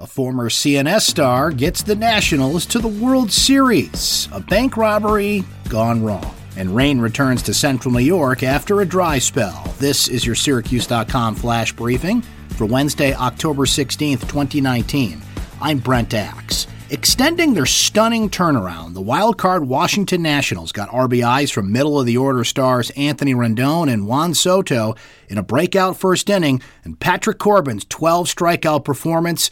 A former CNS star gets the Nationals to the World Series. A bank robbery gone wrong. And rain returns to central New York after a dry spell. This is your Syracuse.com flash briefing for Wednesday, October 16th, 2019. I'm Brent Axe. Extending their stunning turnaround, the wildcard Washington Nationals got RBIs from middle of the order stars Anthony Rendon and Juan Soto in a breakout first inning, and Patrick Corbin's 12 strikeout performance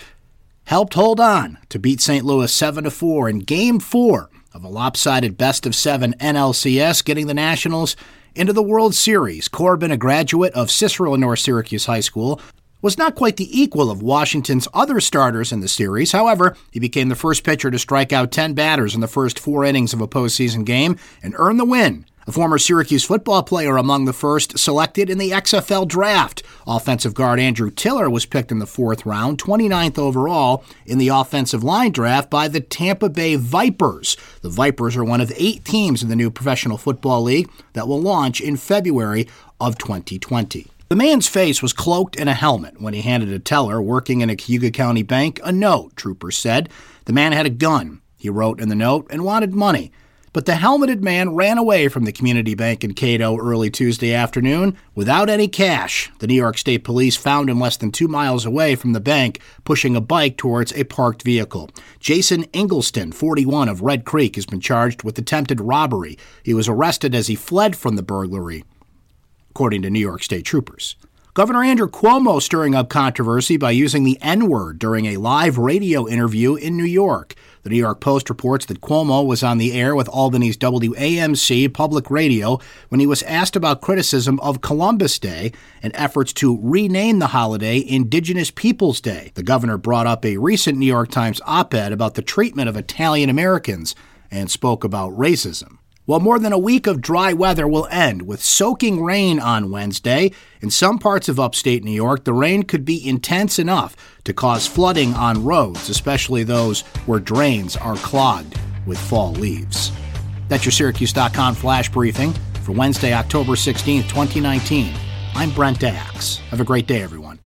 helped hold on to beat St. Louis 7 4 in Game 4 of a lopsided best of seven NLCS, getting the Nationals into the World Series. Corbin, a graduate of Cicero North Syracuse High School, was not quite the equal of Washington's other starters in the series. However, he became the first pitcher to strike out 10 batters in the first four innings of a postseason game and earn the win a former Syracuse football player among the first selected in the XFL draft. Offensive guard Andrew Tiller was picked in the fourth round, 29th overall in the offensive line draft by the Tampa Bay Vipers. The Vipers are one of eight teams in the new Professional Football League that will launch in February of 2020. The man's face was cloaked in a helmet when he handed a teller working in a Cayuga County bank a note, troopers said. The man had a gun, he wrote in the note, and wanted money. But the helmeted man ran away from the community bank in Cato early Tuesday afternoon without any cash. The New York State Police found him less than two miles away from the bank, pushing a bike towards a parked vehicle. Jason Ingelston, 41 of Red Creek, has been charged with attempted robbery. He was arrested as he fled from the burglary, according to New York State troopers. Governor Andrew Cuomo stirring up controversy by using the N word during a live radio interview in New York. The New York Post reports that Cuomo was on the air with Albany's WAMC public radio when he was asked about criticism of Columbus Day and efforts to rename the holiday Indigenous Peoples Day. The governor brought up a recent New York Times op ed about the treatment of Italian Americans and spoke about racism. Well, more than a week of dry weather will end with soaking rain on Wednesday. In some parts of upstate New York, the rain could be intense enough to cause flooding on roads, especially those where drains are clogged with fall leaves. That's your Syracuse.com flash briefing for Wednesday, October 16th, 2019. I'm Brent Axe. Have a great day, everyone.